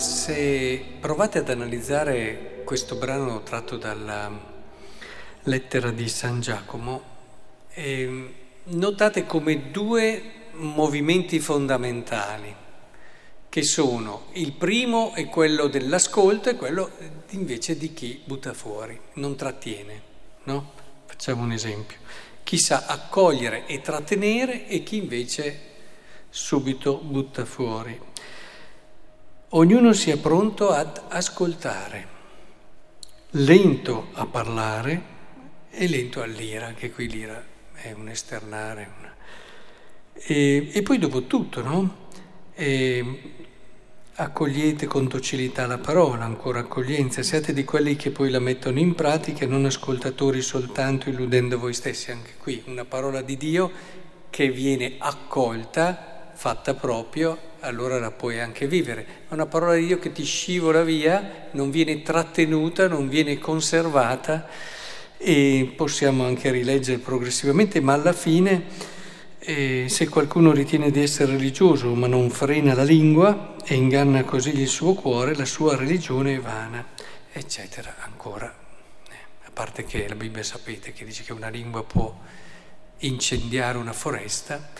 Se provate ad analizzare questo brano tratto dalla lettera di San Giacomo, eh, notate come due movimenti fondamentali, che sono il primo è quello dell'ascolto e quello invece di chi butta fuori, non trattiene. No? Facciamo un esempio. Chi sa accogliere e trattenere e chi invece subito butta fuori. Ognuno sia pronto ad ascoltare, lento a parlare e lento all'ira, anche qui l'ira è un esternare. Una... E, e, poi dopo tutto, no? E, accogliete con docilità la parola, ancora accoglienza, siate di quelli che poi la mettono in pratica, non ascoltatori soltanto illudendo voi stessi. Anche qui una parola di Dio che viene accolta, fatta proprio allora la puoi anche vivere. È una parola di Dio che ti scivola via, non viene trattenuta, non viene conservata e possiamo anche rileggere progressivamente, ma alla fine eh, se qualcuno ritiene di essere religioso ma non frena la lingua e inganna così il suo cuore, la sua religione è vana, eccetera. Ancora, eh, a parte che la Bibbia sapete che dice che una lingua può incendiare una foresta,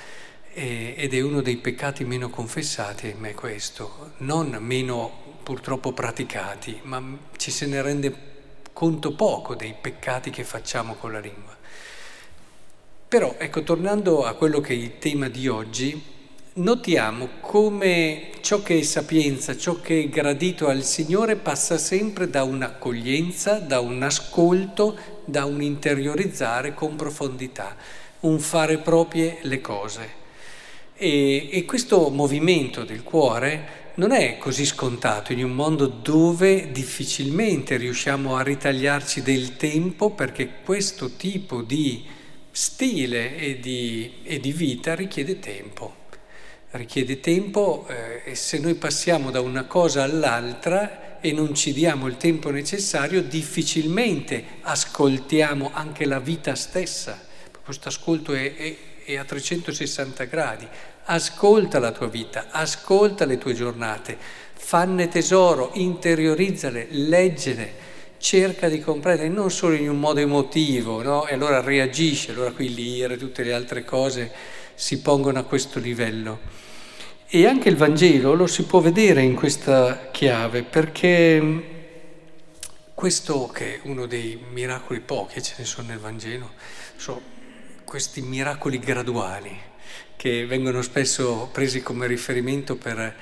ed è uno dei peccati meno confessati, ahimè questo, non meno purtroppo praticati, ma ci se ne rende conto poco dei peccati che facciamo con la lingua. Però, ecco, tornando a quello che è il tema di oggi, notiamo come ciò che è sapienza, ciò che è gradito al Signore passa sempre da un'accoglienza, da un ascolto, da un interiorizzare con profondità, un fare proprie le cose. E, e questo movimento del cuore non è così scontato in un mondo dove difficilmente riusciamo a ritagliarci del tempo perché questo tipo di stile e di, e di vita richiede tempo. Richiede tempo eh, e se noi passiamo da una cosa all'altra e non ci diamo il tempo necessario, difficilmente ascoltiamo anche la vita stessa. Questo ascolto è, è, è a 360 gradi. Ascolta la tua vita, ascolta le tue giornate, fanne tesoro, interiorizzale, leggere, cerca di comprendere non solo in un modo emotivo, no? E allora reagisce, allora qui l'ira e tutte le altre cose si pongono a questo livello. E anche il Vangelo lo si può vedere in questa chiave, perché questo che è uno dei miracoli pochi, ce ne sono nel Vangelo, sono questi miracoli graduali che vengono spesso presi come riferimento per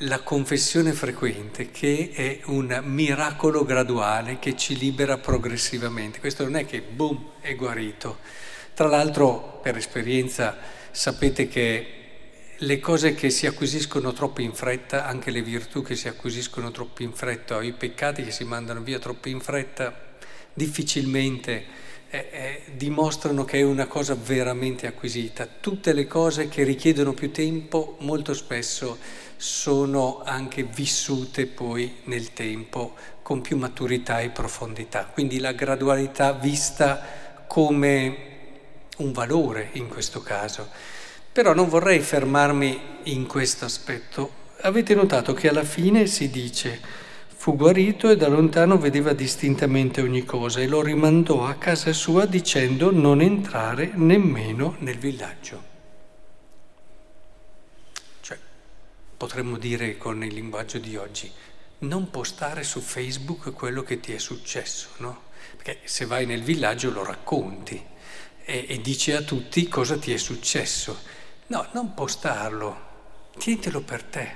la confessione frequente, che è un miracolo graduale che ci libera progressivamente. Questo non è che boom è guarito. Tra l'altro, per esperienza, sapete che le cose che si acquisiscono troppo in fretta, anche le virtù che si acquisiscono troppo in fretta, o i peccati che si mandano via troppo in fretta, difficilmente eh, eh, dimostrano che è una cosa veramente acquisita. Tutte le cose che richiedono più tempo molto spesso sono anche vissute poi nel tempo con più maturità e profondità. Quindi la gradualità vista come un valore in questo caso. Però non vorrei fermarmi in questo aspetto. Avete notato che alla fine si dice Fu guarito e da lontano vedeva distintamente ogni cosa e lo rimandò a casa sua dicendo non entrare nemmeno nel villaggio. Cioè, potremmo dire con il linguaggio di oggi, non postare su Facebook quello che ti è successo, no? Perché se vai nel villaggio lo racconti e, e dici a tutti cosa ti è successo. No, non postarlo, tientelo per te,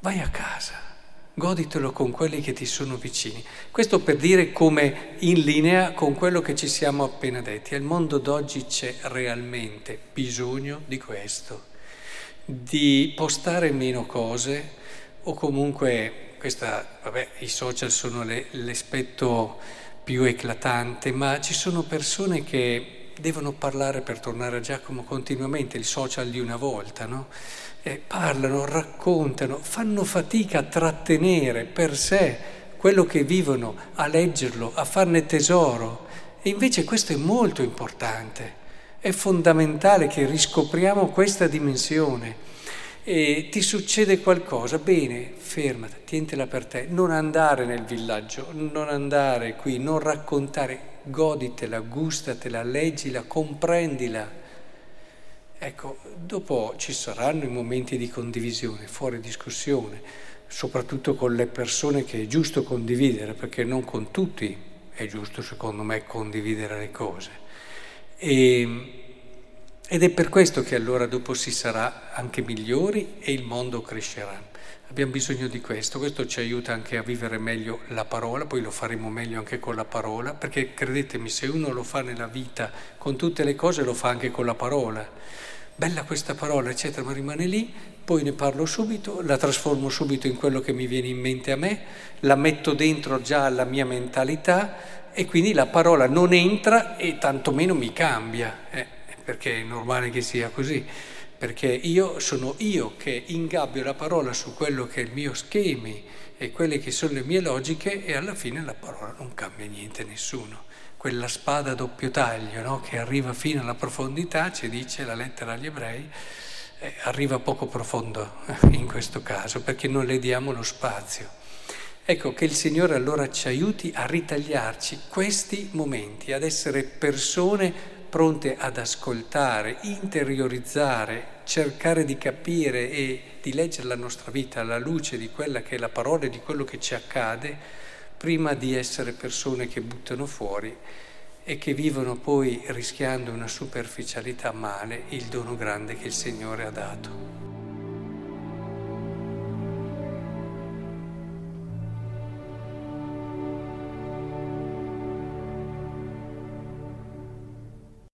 vai a casa goditelo con quelli che ti sono vicini. Questo per dire come in linea con quello che ci siamo appena detti. Al mondo d'oggi c'è realmente bisogno di questo, di postare meno cose o comunque, questa, vabbè, i social sono le, l'aspetto più eclatante, ma ci sono persone che devono parlare per tornare a Giacomo continuamente, il social di una volta, no? eh, parlano, raccontano, fanno fatica a trattenere per sé quello che vivono, a leggerlo, a farne tesoro. E invece questo è molto importante, è fondamentale che riscopriamo questa dimensione. e ti succede qualcosa, bene, fermati, tientela per te, non andare nel villaggio, non andare qui, non raccontare, goditela, gustatela, leggila, comprendila. Ecco, dopo ci saranno i momenti di condivisione, fuori discussione, soprattutto con le persone che è giusto condividere, perché non con tutti è giusto secondo me condividere le cose. E, ed è per questo che allora dopo si sarà anche migliori e il mondo crescerà. Abbiamo bisogno di questo, questo ci aiuta anche a vivere meglio la parola, poi lo faremo meglio anche con la parola, perché credetemi, se uno lo fa nella vita con tutte le cose, lo fa anche con la parola. Bella questa parola, eccetera, ma rimane lì, poi ne parlo subito, la trasformo subito in quello che mi viene in mente a me, la metto dentro già alla mia mentalità e quindi la parola non entra e tantomeno mi cambia, eh, perché è normale che sia così perché io sono io che ingabbio la parola su quello che è il mio schemi e quelle che sono le mie logiche e alla fine la parola non cambia niente a nessuno. Quella spada a doppio taglio no? che arriva fino alla profondità, ci dice la lettera agli ebrei, eh, arriva poco profondo in questo caso perché non le diamo lo spazio. Ecco che il Signore allora ci aiuti a ritagliarci questi momenti, ad essere persone pronte ad ascoltare, interiorizzare, cercare di capire e di leggere la nostra vita alla luce di quella che è la parola e di quello che ci accade, prima di essere persone che buttano fuori e che vivono poi rischiando una superficialità male il dono grande che il Signore ha dato.